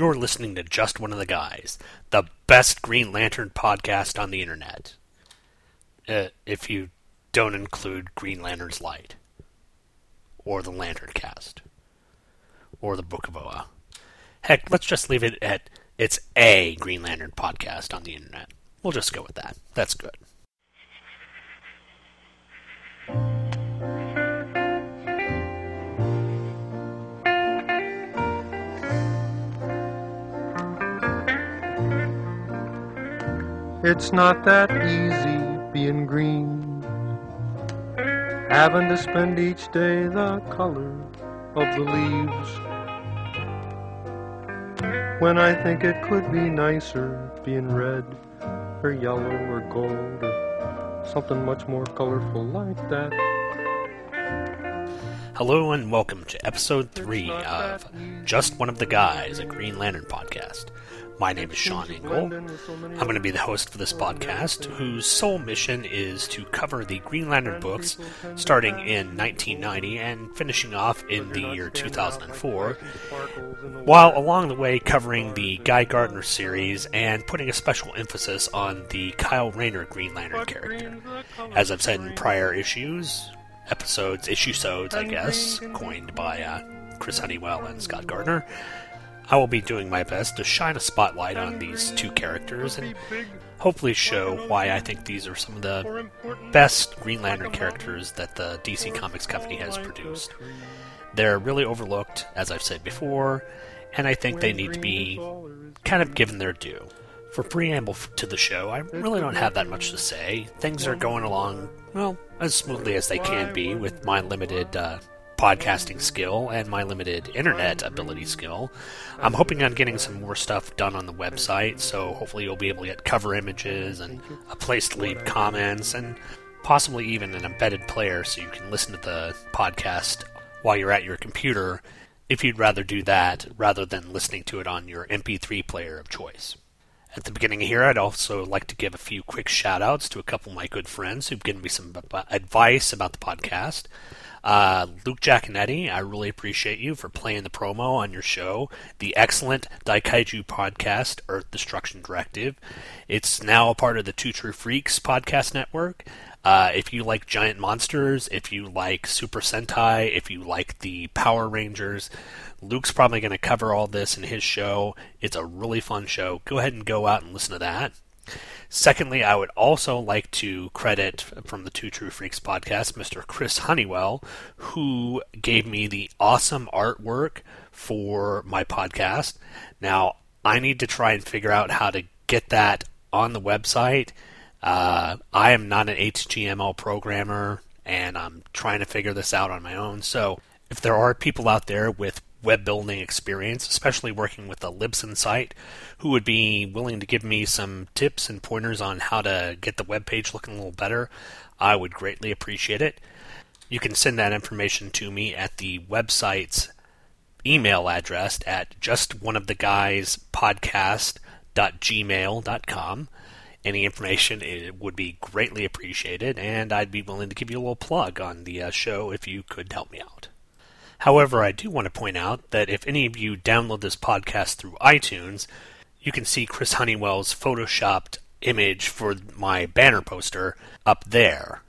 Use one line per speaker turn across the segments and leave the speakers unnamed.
You're listening to Just One of the Guys, the best Green Lantern podcast on the internet. Uh, if you don't include Green Lantern's Light, or the Lantern Cast, or the Book of Oa. Heck, let's just leave it at it's a Green Lantern podcast on the internet. We'll just go with that. That's good.
It's not that easy being green. Having to spend each day the color of the leaves. When I think it could be nicer being red or yellow or gold or something much more colorful like that.
Hello and welcome to episode 3 of Just One of the Guys, a Green Lantern podcast. My name is Sean Engel. I'm going to be the host for this podcast, whose sole mission is to cover the Green Lantern books starting in 1990 and finishing off in the year 2004, while along the way covering the Guy Gardner series and putting a special emphasis on the Kyle Rayner Green Lantern character. As I've said in prior issues, episodes, issue sodes, I guess, coined by uh, Chris Honeywell and Scott Gardner. I will be doing my best to shine a spotlight on these two characters and hopefully show why I think these are some of the best Green Lantern characters that the DC Comics company has produced. They're really overlooked, as I've said before, and I think they need to be kind of given their due. For preamble to the show, I really don't have that much to say. Things are going along, well, as smoothly as they can be with my limited uh, podcasting skill and my limited internet ability skill. I'm hoping on getting some more stuff done on the website, so hopefully you'll be able to get cover images and a place to leave comments and possibly even an embedded player so you can listen to the podcast while you're at your computer if you'd rather do that rather than listening to it on your MP3 player of choice. At the beginning here, I'd also like to give a few quick shout outs to a couple of my good friends who've given me some advice about the podcast. Uh, Luke Giaconetti, I really appreciate you for playing the promo on your show, the excellent Daikaiju podcast, Earth Destruction Directive. It's now a part of the Two True Freaks podcast network. Uh, if you like giant monsters, if you like Super Sentai, if you like the Power Rangers, Luke's probably going to cover all this in his show. It's a really fun show. Go ahead and go out and listen to that. Secondly, I would also like to credit from the Two True Freaks podcast, Mr. Chris Honeywell, who gave me the awesome artwork for my podcast. Now, I need to try and figure out how to get that on the website. Uh, I am not an HTML programmer, and I'm trying to figure this out on my own. So, if there are people out there with web building experience, especially working with a Libsyn site, who would be willing to give me some tips and pointers on how to get the web page looking a little better, I would greatly appreciate it. You can send that information to me at the website's email address at justoneoftheguyspodcast.gmail.com. Any information it would be greatly appreciated, and I'd be willing to give you a little plug on the uh, show if you could help me out. However, I do want to point out that if any of you download this podcast through iTunes, you can see Chris Honeywell's photoshopped image for my banner poster up there.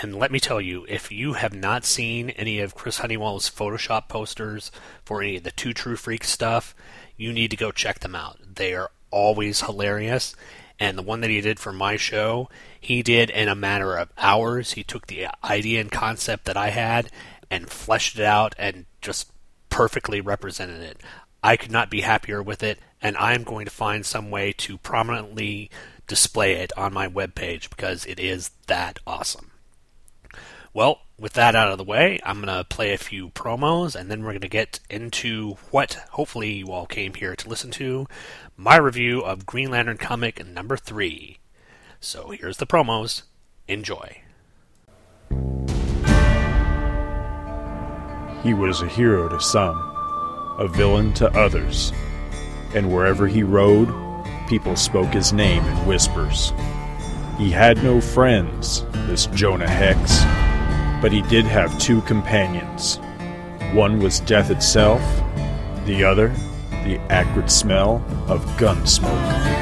And let me tell you, if you have not seen any of Chris Honeywell's Photoshop posters for any of the Two True Freaks stuff, you need to go check them out. They are always hilarious. And the one that he did for my show, he did in a matter of hours. He took the idea and concept that I had and fleshed it out and just perfectly represented it. I could not be happier with it, and I am going to find some way to prominently display it on my webpage because it is that awesome. Well, with that out of the way, I'm going to play a few promos and then we're going to get into what hopefully you all came here to listen to my review of Green Lantern comic number 3. So here's the promos. Enjoy.
He was a hero to some, a villain to others, and wherever he rode, people spoke his name in whispers. He had no friends, this Jonah Hex, but he did have two companions. One was death itself, the other, the acrid smell of gun smoke.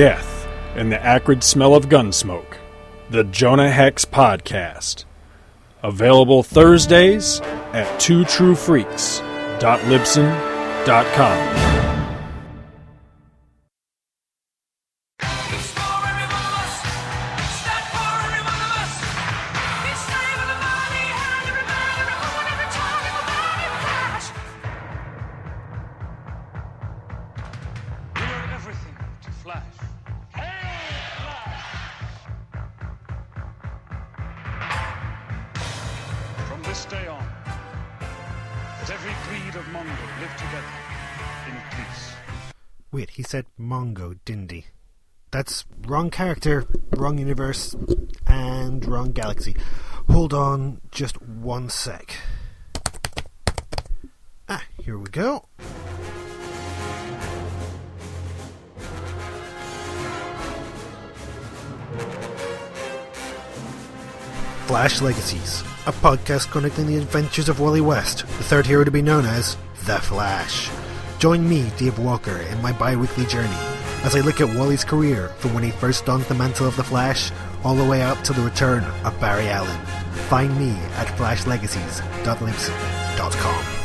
Death and the Acrid Smell of Gunsmoke. The Jonah Hex Podcast. Available Thursdays at twotruefreaks.libsyn.com.
of
Mongol live together in peace.
Wait, he said Mongo, he? That's wrong character, wrong universe, and wrong galaxy. Hold on just one sec. Ah, here we go. Flash Legacies, a podcast connecting the adventures of Wally West, the third hero to be known as The Flash. Join me, Dave Walker, in my bi weekly journey as I look at Wally's career from when he first donned the mantle of The Flash all the way up to the return of Barry Allen. Find me at flashlegacies.libsyn.com.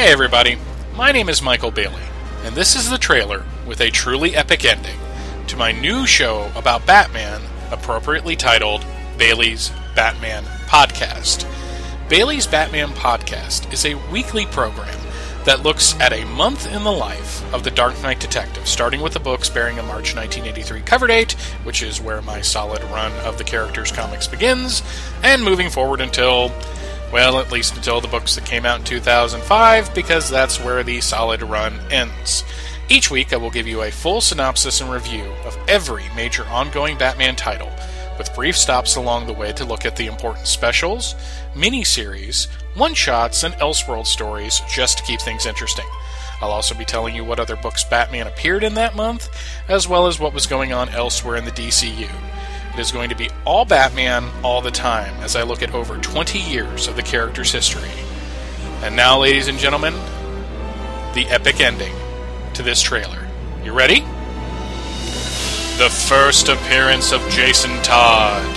Hey everybody, my name is Michael Bailey, and this is the trailer with a truly epic ending to my new show about Batman, appropriately titled Bailey's Batman Podcast. Bailey's Batman Podcast is a weekly program that looks at a month in the life of the Dark Knight Detective, starting with the books bearing a March 1983 cover date, which is where my solid run of the characters' comics begins, and moving forward until well, at least until the books that came out in 2005, because that's where the solid run ends. Each week, I will give you a full synopsis and review of every major ongoing Batman title, with brief stops along the way to look at the important specials, miniseries, one shots, and Elseworld stories just to keep things interesting. I'll also be telling you what other books Batman appeared in that month, as well as what was going on elsewhere in the DCU. Is going to be all Batman all the time as I look at over 20 years of the character's history. And now, ladies and gentlemen, the epic ending to this trailer. You ready? The first appearance of Jason Todd.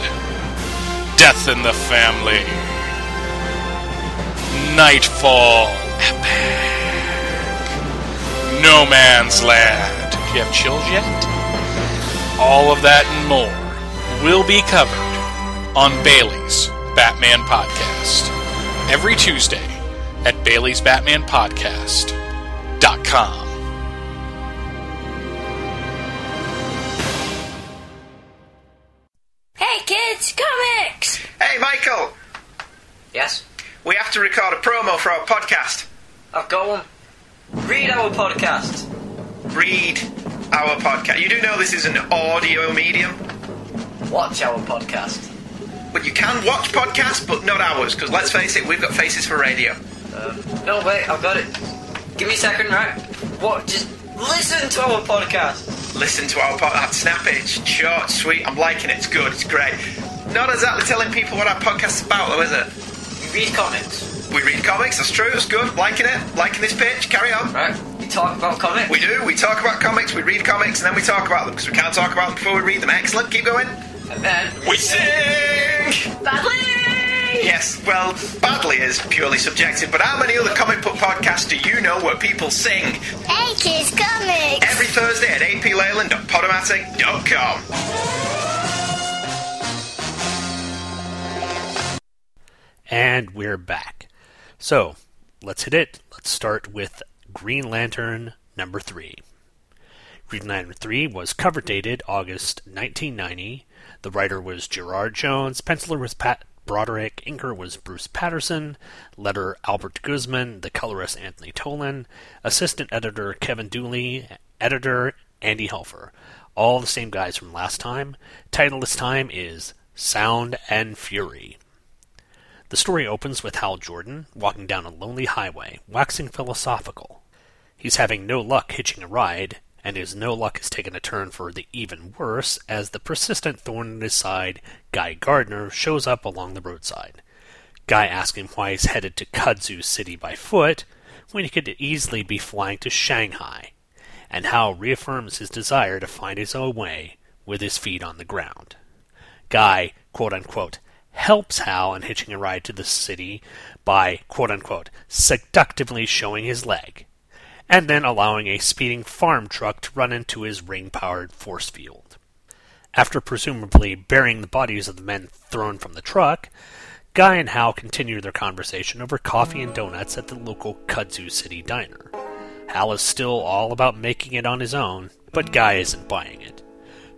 Death in the Family. Nightfall. Epic. No Man's Land. Do you have chills yet? All of that and more will be covered on Bailey's Batman Podcast every Tuesday at Bailey'sBatmanPodcast.com.
Hey kids, comics!
Hey, Michael,
Yes,
we have to record a promo for our podcast.
Oh, I've got one. Read our podcast.
Read our podcast. You do know this is an audio medium?
Watch our podcast.
But you can watch podcasts, but not ours, because let's face it, we've got faces for radio.
Um, no, wait, I've got it. Give me a second, right? What? Just listen to our podcast.
Listen to our podcast. Snap it. It's short, sweet. I'm liking it. It's good. It's great. Not exactly telling people what our podcast's about, though, is it?
We read comics,
We read comics. That's true. That's good. Liking it. Liking this pitch. Carry on.
right? We talk about comics.
We do. We talk about comics. We read comics, and then we talk about them because we can't talk about them before we read them. Excellent. Keep going.
And then
We sing.
Badly!
Yes, well, badly is purely subjective, but how many other comic book podcasts do you know where people sing?
Hey kids, comics!
Every Thursday at apleyland.podomatic.com.
And we're back. So, let's hit it. Let's start with Green Lantern number 3. Green Lantern 3 was cover dated August 1990. The writer was Gerard Jones, penciler was Pat Broderick, inker was Bruce Patterson, letter Albert Guzman, the colorist Anthony Tollin, assistant editor Kevin Dooley, editor Andy Helfer. All the same guys from last time. Title this time is Sound and Fury. The story opens with Hal Jordan walking down a lonely highway, waxing philosophical. He's having no luck hitching a ride, and his no luck has taken a turn for the even worse as the persistent thorn in his side, Guy Gardner, shows up along the roadside. Guy asks him why he's headed to Kudzu City by foot when he could easily be flying to Shanghai, and Hal reaffirms his desire to find his own way with his feet on the ground. Guy, quote unquote, helps Hal in hitching a ride to the city by, quote unquote, seductively showing his leg, and then allowing a speeding farm truck to run into his ring powered force field. After presumably burying the bodies of the men thrown from the truck, Guy and Hal continue their conversation over coffee and donuts at the local Kudzu City diner. Hal is still all about making it on his own, but Guy isn't buying it.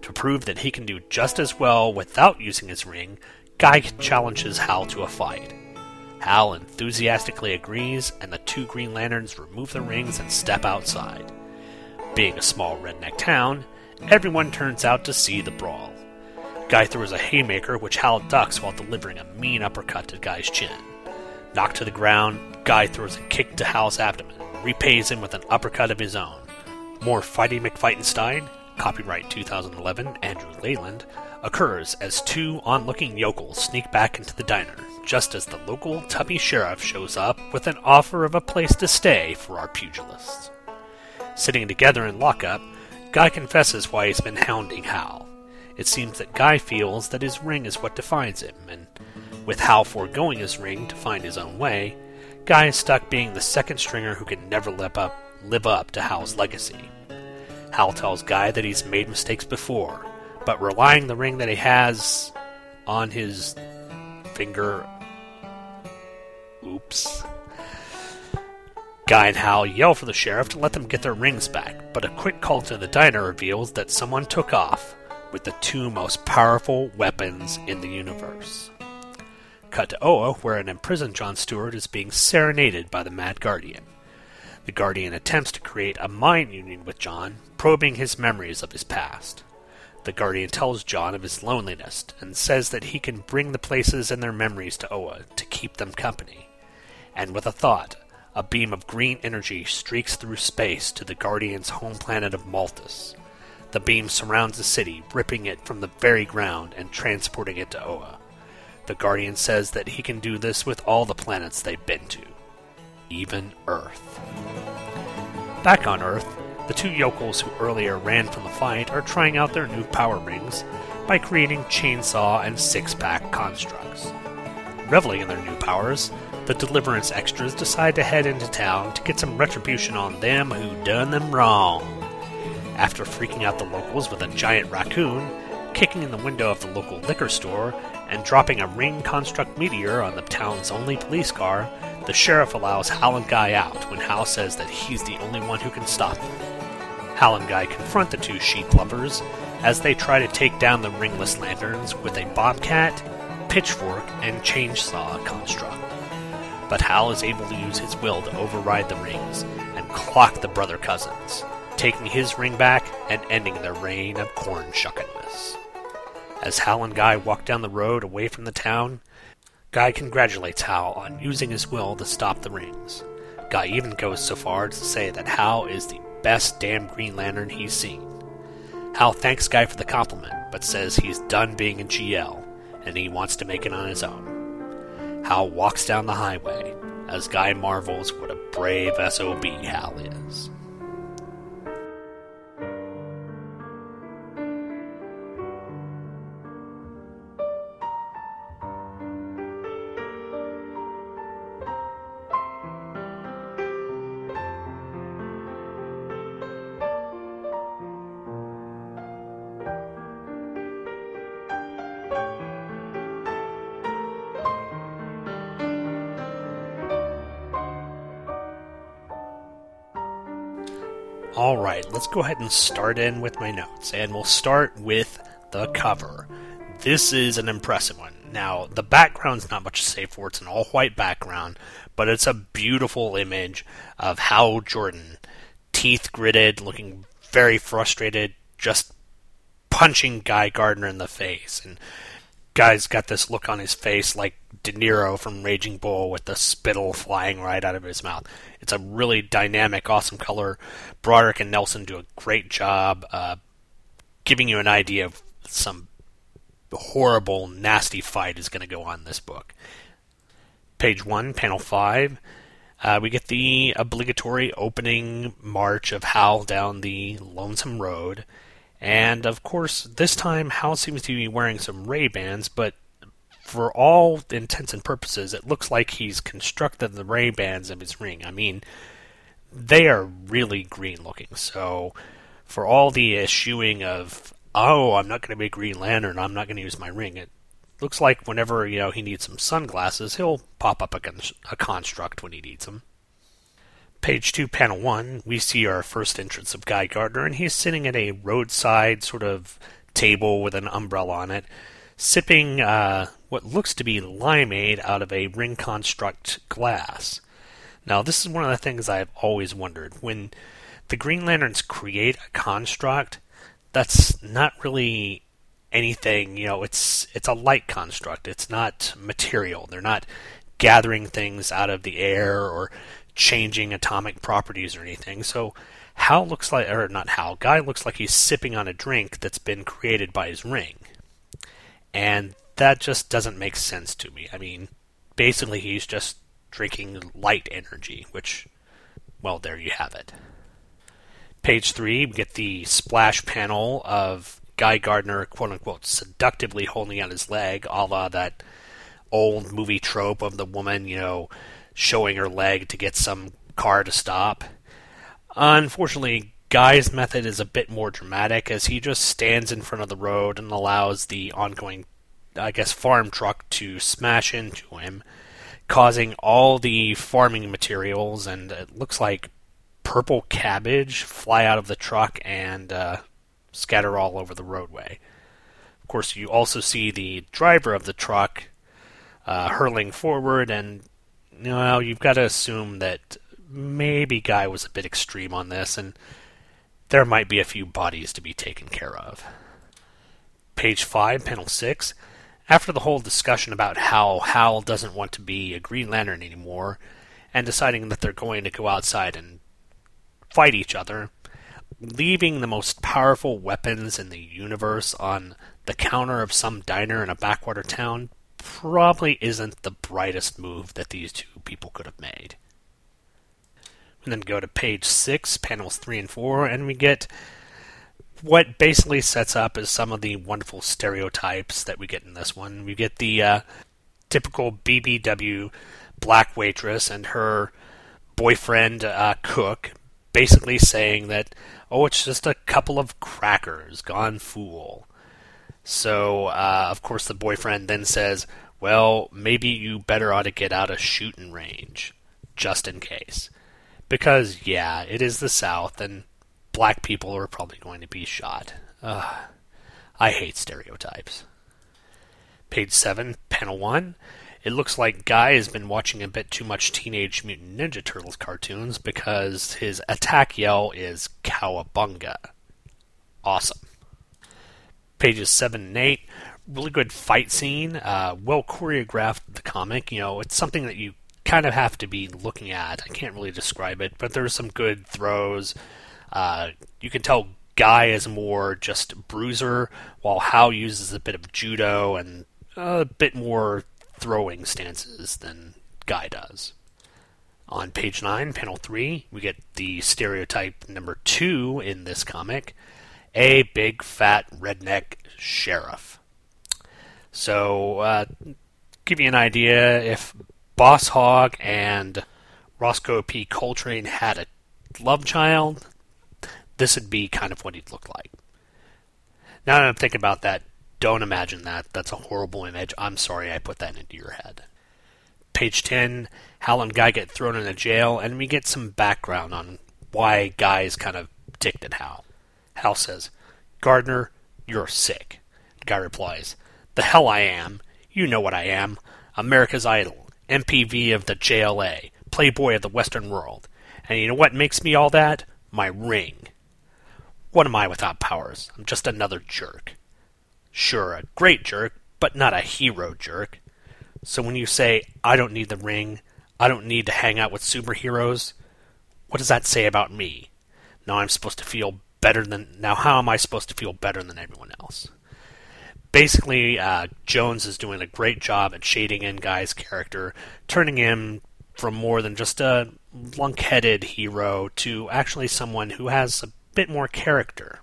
To prove that he can do just as well without using his ring, Guy challenges Hal to a fight. Hal enthusiastically agrees, and the two Green Lanterns remove the rings and step outside. Being a small redneck town, everyone turns out to see the brawl. Guy throws a haymaker, which Hal ducks while delivering a mean uppercut to Guy's chin. Knocked to the ground, Guy throws a kick to Hal's abdomen repays him with an uppercut of his own. More Fighting McFightenstein, copyright 2011, Andrew Leyland, occurs as two onlooking yokels sneak back into the diner, just as the local tubby sheriff shows up with an offer of a place to stay for our pugilists. Sitting together in lockup, Guy confesses why he's been hounding Hal. It seems that Guy feels that his ring is what defines him, and with Hal foregoing his ring to find his own way, Guy is stuck being the second stringer who can never live up, live up to Hal's legacy. Hal tells Guy that he's made mistakes before, but relying the ring that he has on his finger. Oops. Guy and Hal yell for the sheriff to let them get their rings back, but a quick call to the diner reveals that someone took off with the two most powerful weapons in the universe. Cut to Oa, where an imprisoned John Stewart is being serenaded by the Mad Guardian. The Guardian attempts to create a mind union with John, probing his memories of his past. The Guardian tells John of his loneliness and says that he can bring the places and their memories to Oa to keep them company. And with a thought, a beam of green energy streaks through space to the Guardian's home planet of Maltus. The beam surrounds the city, ripping it from the very ground and transporting it to Oa. The Guardian says that he can do this with all the planets they've been to, even Earth. Back on Earth, the two yokels who earlier ran from the fight are trying out their new power rings by creating chainsaw and six pack constructs. Reveling in their new powers, the Deliverance extras decide to head into town to get some retribution on them who done them wrong. After freaking out the locals with a giant raccoon, kicking in the window of the local liquor store, and dropping a ring construct meteor on the town's only police car, the sheriff allows Hal and Guy out when Hal says that he's the only one who can stop them. Hal and Guy confront the two sheep lovers as they try to take down the ringless lanterns with a bobcat, pitchfork, and chainsaw construct. But Hal is able to use his will to override the rings and clock the brother cousins, taking his ring back and ending their reign of corn shuckedness. As Hal and Guy walk down the road away from the town, Guy congratulates Hal on using his will to stop the rings. Guy even goes so far as to say that Hal is the best damn Green Lantern he's seen. Hal thanks Guy for the compliment, but says he's done being a GL and he wants to make it on his own. Hal walks down the highway as Guy marvels what a brave SOB Hal is. All right, let's go ahead and start in with my notes, and we'll start with the cover. This is an impressive one. Now, the background's not much to say for it's an all white background, but it's a beautiful image of Hal Jordan, teeth gritted, looking very frustrated, just punching Guy Gardner in the face. And Guy's got this look on his face like De Niro from Raging Bull with the spittle flying right out of his mouth. It's a really dynamic, awesome color. Broderick and Nelson do a great job uh, giving you an idea of some horrible, nasty fight is going to go on in this book. Page 1, panel 5. Uh, we get the obligatory opening march of Hal down the lonesome road. And of course, this time Hal seems to be wearing some Ray Bans, but for all intents and purposes, it looks like he's constructed the Ray Bans of his ring. I mean, they are really green looking. So, for all the eschewing of, oh, I'm not going to be a Green Lantern, I'm not going to use my ring, it looks like whenever you know he needs some sunglasses, he'll pop up a, con- a construct when he needs them. Page 2, panel 1, we see our first entrance of Guy Gardner, and he's sitting at a roadside sort of table with an umbrella on it, sipping uh, what looks to be limeade out of a ring construct glass. Now, this is one of the things I've always wondered. When the Green Lanterns create a construct, that's not really anything, you know, it's it's a light construct. It's not material. They're not gathering things out of the air or changing atomic properties or anything. So Hal looks like or not Hal, Guy looks like he's sipping on a drink that's been created by his ring. And that just doesn't make sense to me. I mean, basically he's just drinking light energy, which well, there you have it. Page 3, we get the splash panel of Guy Gardner, quote unquote, seductively holding out his leg, a la that old movie trope of the woman, you know, showing her leg to get some car to stop. Unfortunately, Guy's method is a bit more dramatic as he just stands in front of the road and allows the ongoing, I guess, farm truck to smash into him, causing all the farming materials and it looks like purple cabbage fly out of the truck and uh, scatter all over the roadway. Of course, you also see the driver of the truck uh, hurling forward, and know you've got to assume that maybe Guy was a bit extreme on this, and there might be a few bodies to be taken care of. Page 5, panel 6. After the whole discussion about how Hal doesn't want to be a Green Lantern anymore, and deciding that they're going to go outside and fight each other, leaving the most powerful weapons in the universe on the counter of some diner in a backwater town probably isn't the brightest move that these two people could have made. And then go to page 6, panels 3 and 4, and we get what basically sets up is some of the wonderful stereotypes that we get in this one. We get the uh, typical BBW black waitress and her boyfriend uh, cook basically saying that, oh, it's just a couple of crackers gone fool. So, uh, of course, the boyfriend then says, well, maybe you better ought to get out of shooting range, just in case. Because, yeah, it is the South, and black people are probably going to be shot. Ugh. I hate stereotypes. Page 7, panel 1. It looks like Guy has been watching a bit too much Teenage Mutant Ninja Turtles cartoons because his attack yell is Cowabunga. Awesome. Pages 7 and 8. Really good fight scene. Uh, well choreographed, the comic. You know, it's something that you kind of have to be looking at. I can't really describe it, but there's some good throws. Uh, you can tell Guy is more just bruiser, while Hal uses a bit of judo and a bit more throwing stances than Guy does. On page 9, panel 3, we get the stereotype number 2 in this comic a big fat redneck sheriff. So, uh, give you an idea if Boss Hog and Roscoe P. Coltrane had a love child, this would be kind of what he'd look like. Now that I'm thinking about that, don't imagine that. That's a horrible image. I'm sorry I put that into your head. Page 10, Hal and Guy get thrown in into jail, and we get some background on why Guy is kind of ticked at Hal. Hal says, Gardner, you're sick. Guy replies, The hell I am. You know what I am. America's Idol, MPV of the JLA, Playboy of the Western world. And you know what makes me all that? My ring. What am I without powers? I'm just another jerk. Sure, a great jerk, but not a hero jerk. So when you say, I don't need the ring, I don't need to hang out with superheroes, what does that say about me? Now I'm supposed to feel better than. Now, how am I supposed to feel better than everyone else? Basically, uh, Jones is doing a great job at shading in Guy's character, turning him from more than just a lunk-headed hero to actually someone who has a bit more character.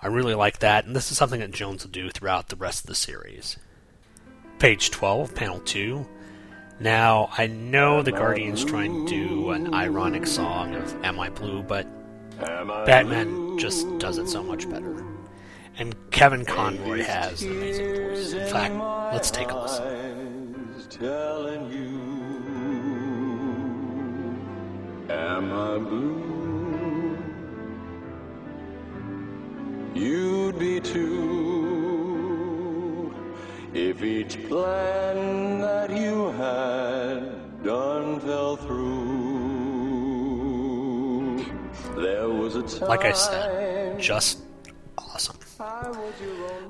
I really like that, and this is something that Jones will do throughout the rest of the series. Page 12, panel 2. Now, I know the Guardian's trying to do an ironic song of Am I Blue, but Batman just does it so much better. And Kevin Conroy has an amazing voice. In fact, let's take a listen.
Am I blue? You'd be too If each plan that you had done fell through
Like I said, just awesome.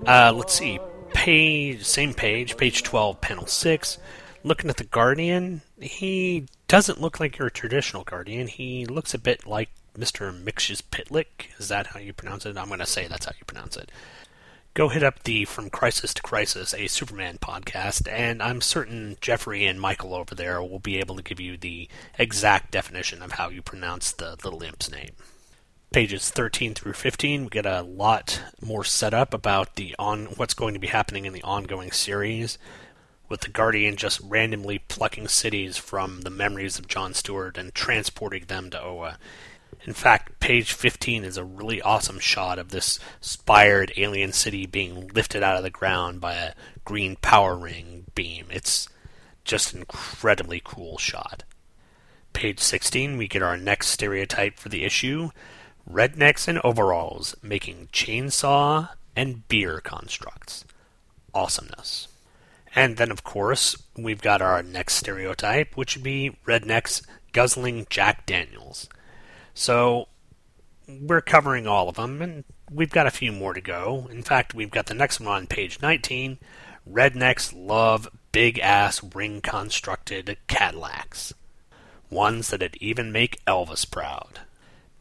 Uh, let's see. Page, same page, page 12, panel 6. Looking at the Guardian, he doesn't look like your traditional Guardian. He looks a bit like Mr. Mxyzptlk. Is that how you pronounce it? I'm going to say that's how you pronounce it. Go hit up the From Crisis to Crisis, a Superman podcast, and I'm certain Jeffrey and Michael over there will be able to give you the exact definition of how you pronounce the little imp's name pages 13 through 15 we get a lot more setup about the on what's going to be happening in the ongoing series with the guardian just randomly plucking cities from the memories of John Stewart and transporting them to Oa. In fact, page 15 is a really awesome shot of this spired alien city being lifted out of the ground by a green power ring beam. It's just an incredibly cool shot. Page 16, we get our next stereotype for the issue rednecks in overalls making chainsaw and beer constructs. Awesomeness. And then, of course, we've got our next stereotype, which would be rednecks guzzling Jack Daniels. So, we're covering all of them, and we've got a few more to go. In fact, we've got the next one on page 19 Rednecks love big ass ring constructed Cadillacs. Ones that'd even make Elvis proud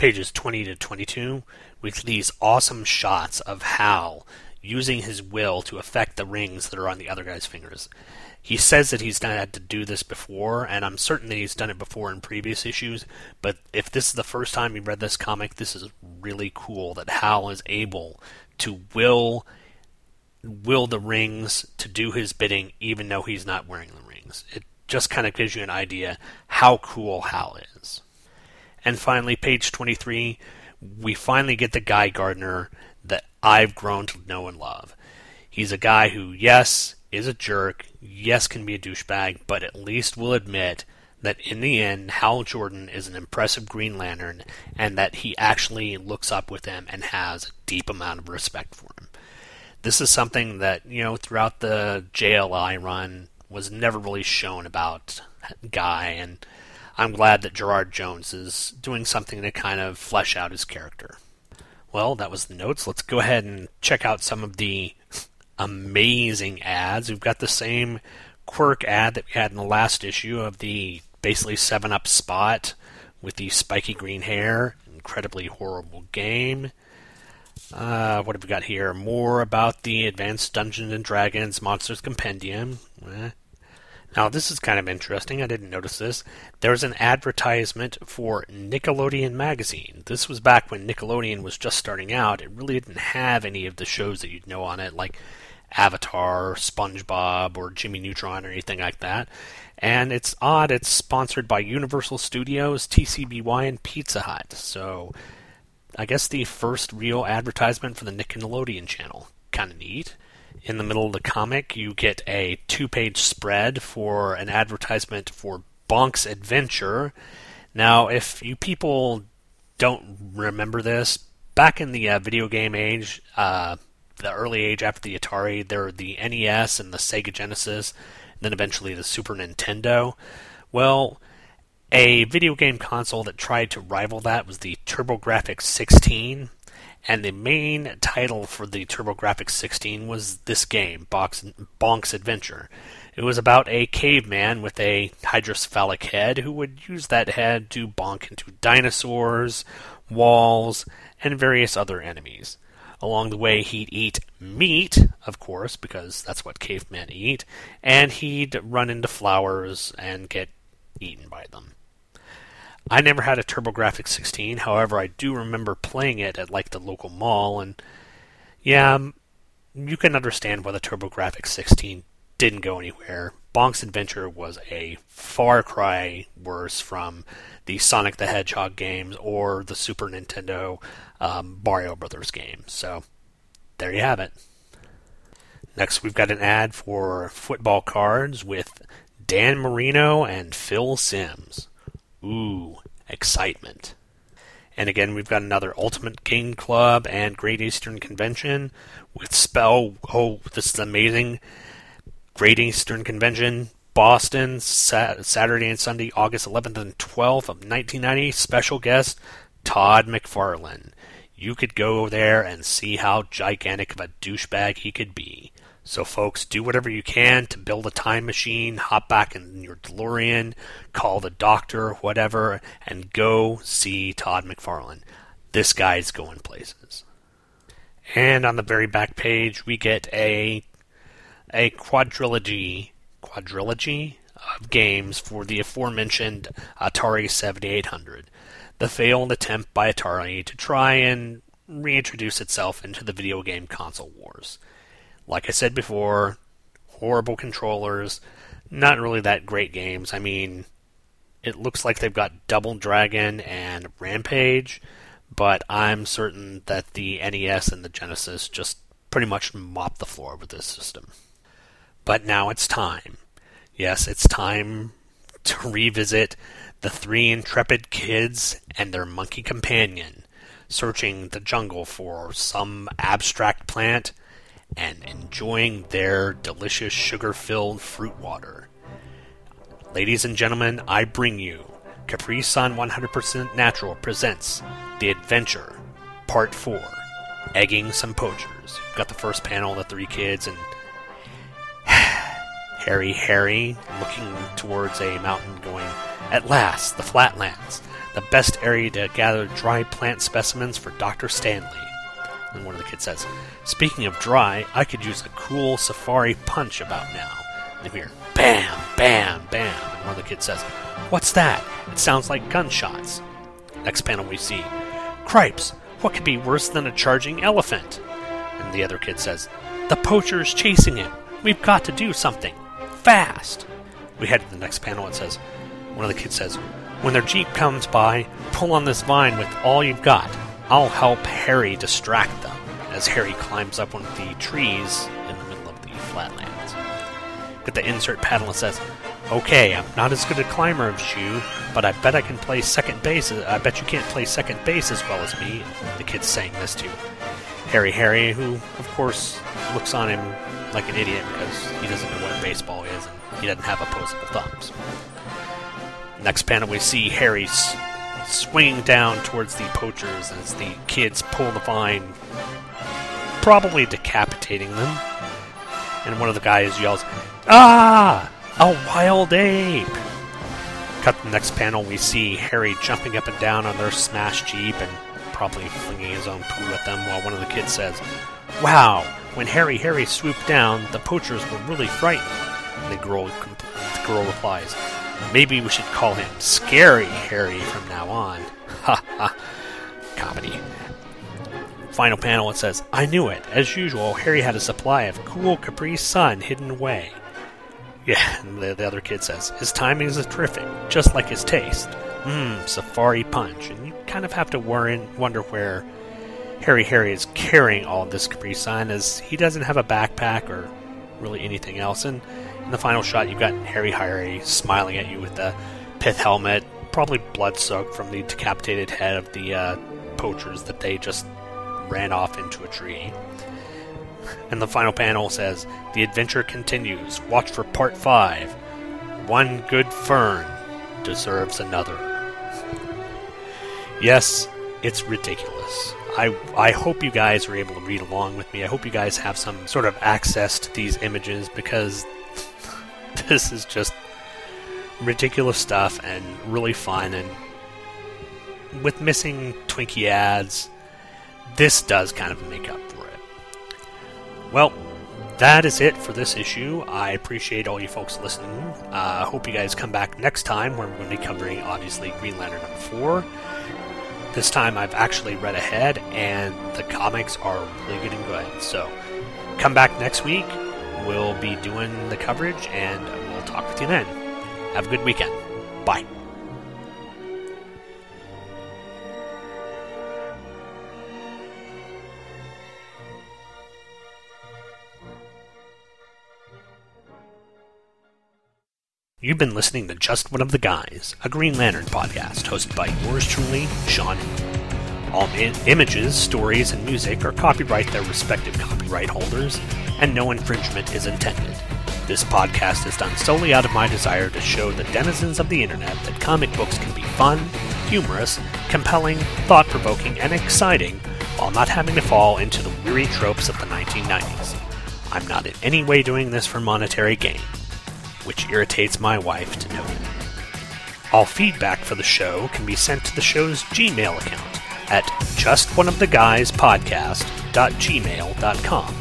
pages 20 to 22 with these awesome shots of Hal using his will to affect the rings that are on the other guy's fingers. He says that he's not had to do this before, and I'm certain that he's done it before in previous issues, but if this is the first time you read this comic, this is really cool that Hal is able to will will the rings to do his bidding even though he's not wearing the rings. It just kind of gives you an idea how cool Hal is. And finally, page 23, we finally get the Guy Gardner that I've grown to know and love. He's a guy who, yes, is a jerk, yes, can be a douchebag, but at least will admit that in the end, Hal Jordan is an impressive Green Lantern and that he actually looks up with him and has a deep amount of respect for him. This is something that, you know, throughout the JLI run was never really shown about Guy, and I'm glad that Gerard Jones is doing something to kind of flesh out his character. Well, that was the notes. Let's go ahead and check out some of the amazing ads. We've got the same quirk ad that we had in the last issue of the basically 7 Up spot with the spiky green hair. Incredibly horrible game. Uh, what have we got here? More about the Advanced Dungeons and Dragons Monsters Compendium. Eh. Now, this is kind of interesting. I didn't notice this. There's an advertisement for Nickelodeon Magazine. This was back when Nickelodeon was just starting out. It really didn't have any of the shows that you'd know on it, like Avatar, SpongeBob, or Jimmy Neutron, or anything like that. And it's odd, it's sponsored by Universal Studios, TCBY, and Pizza Hut. So, I guess the first real advertisement for the Nickelodeon channel. Kind of neat in the middle of the comic, you get a two page spread for an advertisement for Bonk's Adventure. Now, if you people don't remember this, back in the uh, video game age, uh, the early age after the Atari, there were the NES and the Sega Genesis, and then eventually the Super Nintendo. Well, a video game console that tried to rival that was the TurboGrafx 16, and the main title for the TurboGrafx 16 was this game, Bonk's Adventure. It was about a caveman with a hydrocephalic head who would use that head to bonk into dinosaurs, walls, and various other enemies. Along the way, he'd eat meat, of course, because that's what cavemen eat, and he'd run into flowers and get eaten by them. I never had a TurboGrafx 16, however, I do remember playing it at like the local mall, and yeah, um, you can understand why the TurboGrafx 16 didn't go anywhere. Bonk's Adventure was a far cry worse from the Sonic the Hedgehog games or the Super Nintendo um, Mario Brothers games. So there you have it. Next, we've got an ad for football cards with Dan Marino and Phil Simms. Ooh, excitement. And again, we've got another Ultimate Game Club and Great Eastern Convention with Spell. Oh, this is amazing. Great Eastern Convention, Boston, Sat- Saturday and Sunday, August 11th and 12th of 1990. Special guest, Todd McFarlane. You could go there and see how gigantic of a douchebag he could be. So, folks, do whatever you can to build a time machine, hop back in your DeLorean, call the doctor, whatever, and go see Todd McFarlane. This guy's going places. And on the very back page, we get a a quadrilogy quadrilogy of games for the aforementioned Atari 7800. The failed attempt by Atari to try and reintroduce itself into the video game console wars. Like I said before, horrible controllers, not really that great games. I mean, it looks like they've got Double Dragon and Rampage, but I'm certain that the NES and the Genesis just pretty much mopped the floor with this system. But now it's time. Yes, it's time to revisit the three intrepid kids and their monkey companion, searching the jungle for some abstract plant and enjoying their delicious sugar filled fruit water. Ladies and gentlemen, I bring you Capri Sun 100% Natural presents The Adventure, Part 4 Egging Some Poachers. You've got the first panel, the three kids, and Hairy Harry looking towards a mountain going, At last, the flatlands, the best area to gather dry plant specimens for Dr. Stanley. And one of the kids says, Speaking of dry, I could use a cool safari punch about now. And you hear, Bam, bam, bam. And one of the kids says, What's that? It sounds like gunshots. Next panel we see, Cripes, what could be worse than a charging elephant? And the other kid says, The poacher's chasing him. We've got to do something. Fast. We head to the next panel. It says, One of the kids says, When their jeep comes by, pull on this vine with all you've got. I'll help Harry distract them as Harry climbs up one of the trees in the middle of the flatlands. Get the insert panel and says, Okay, I'm not as good a climber as you, but I bet I can play second base. I bet you can't play second base as well as me. The kid's saying this to Hairy Harry, who, of course, looks on him like an idiot because he doesn't know what baseball is and he doesn't have opposable thumbs. Next panel, we see Harry s- swinging down towards the poachers as the kids pull the vine, probably decapitating them. And one of the guys yells, Ah! A wild ape! Cut the next panel, we see Harry jumping up and down on their smashed Jeep and probably flinging his own poo at them while one of the kids says, Wow, when Hairy Harry swooped down, the poachers were really frightened. And the girl, the girl replies, Maybe we should call him Scary Harry from now on. Ha ha. Comedy. Final panel it says, I knew it. As usual, Harry had a supply of cool Capri Sun hidden away. Yeah, and the, the other kid says, his timing is terrific, just like his taste. Mmm, safari punch. And you kind of have to worry, wonder where Hairy Harry is carrying all this Capri Sun, as he doesn't have a backpack or really anything else. And in the final shot, you've got Hairy Harry smiling at you with the pith helmet, probably blood soaked from the decapitated head of the uh, poachers that they just ran off into a tree. And the final panel says, The adventure continues. Watch for part 5. One good fern deserves another. Yes, it's ridiculous. I, I hope you guys are able to read along with me. I hope you guys have some sort of access to these images because this is just ridiculous stuff and really fun. And with missing Twinkie ads, this does kind of make up for it. Well, that is it for this issue. I appreciate all you folks listening. I uh, hope you guys come back next time where we're going to be covering, obviously, Green Lantern number 4. This time I've actually read ahead, and the comics are really getting good. So come back next week. We'll be doing the coverage, and we'll talk with you then. Have a good weekend. Bye. You've been listening to Just One of the Guys, a Green Lantern podcast hosted by yours truly, Sean. All images, stories, and music are copyright their respective copyright holders, and no infringement is intended. This podcast is done solely out of my desire to show the denizens of the internet that comic books can be fun, humorous, compelling, thought provoking, and exciting while not having to fall into the weary tropes of the 1990s. I'm not in any way doing this for monetary gain which irritates my wife to no end. All feedback for the show can be sent to the show's Gmail account at justoneoftheguyspodcast.gmail.com.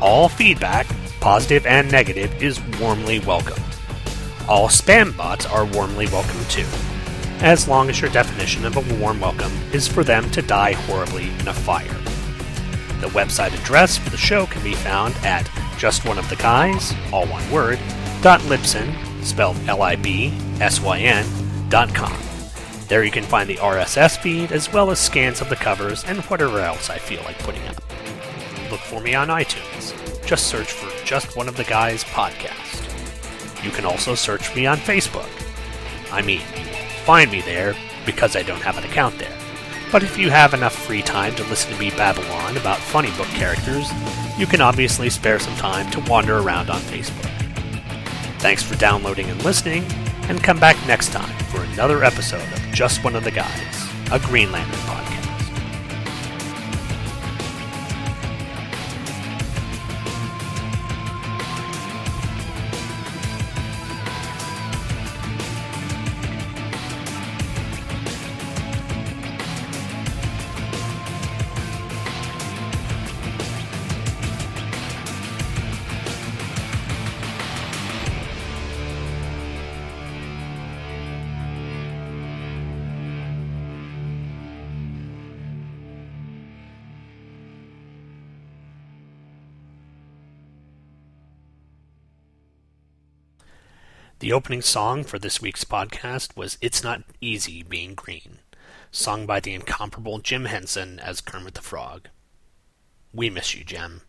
All feedback, positive and negative, is warmly welcomed. All spam bots are warmly welcome too, as long as your definition of a warm welcome is for them to die horribly in a fire. The website address for the show can be found at justoneoftheguys, all one word, dot libsyn, spelled L-I-B-S-Y-N, dot com. There you can find the RSS feed as well as scans of the covers and whatever else I feel like putting up. Look for me on iTunes. Just search for Just One of the Guys podcast. You can also search me on Facebook. I mean, you won't find me there because I don't have an account there. But if you have enough free time to listen to me babble on about funny book characters, you can obviously spare some time to wander around on Facebook. Thanks for downloading and listening, and come back next time for another episode of Just One of the Guys, a Green Lantern podcast. The opening song for this week's podcast was It's Not Easy Being Green, sung by the incomparable Jim Henson as Kermit the Frog. We miss you, Jim.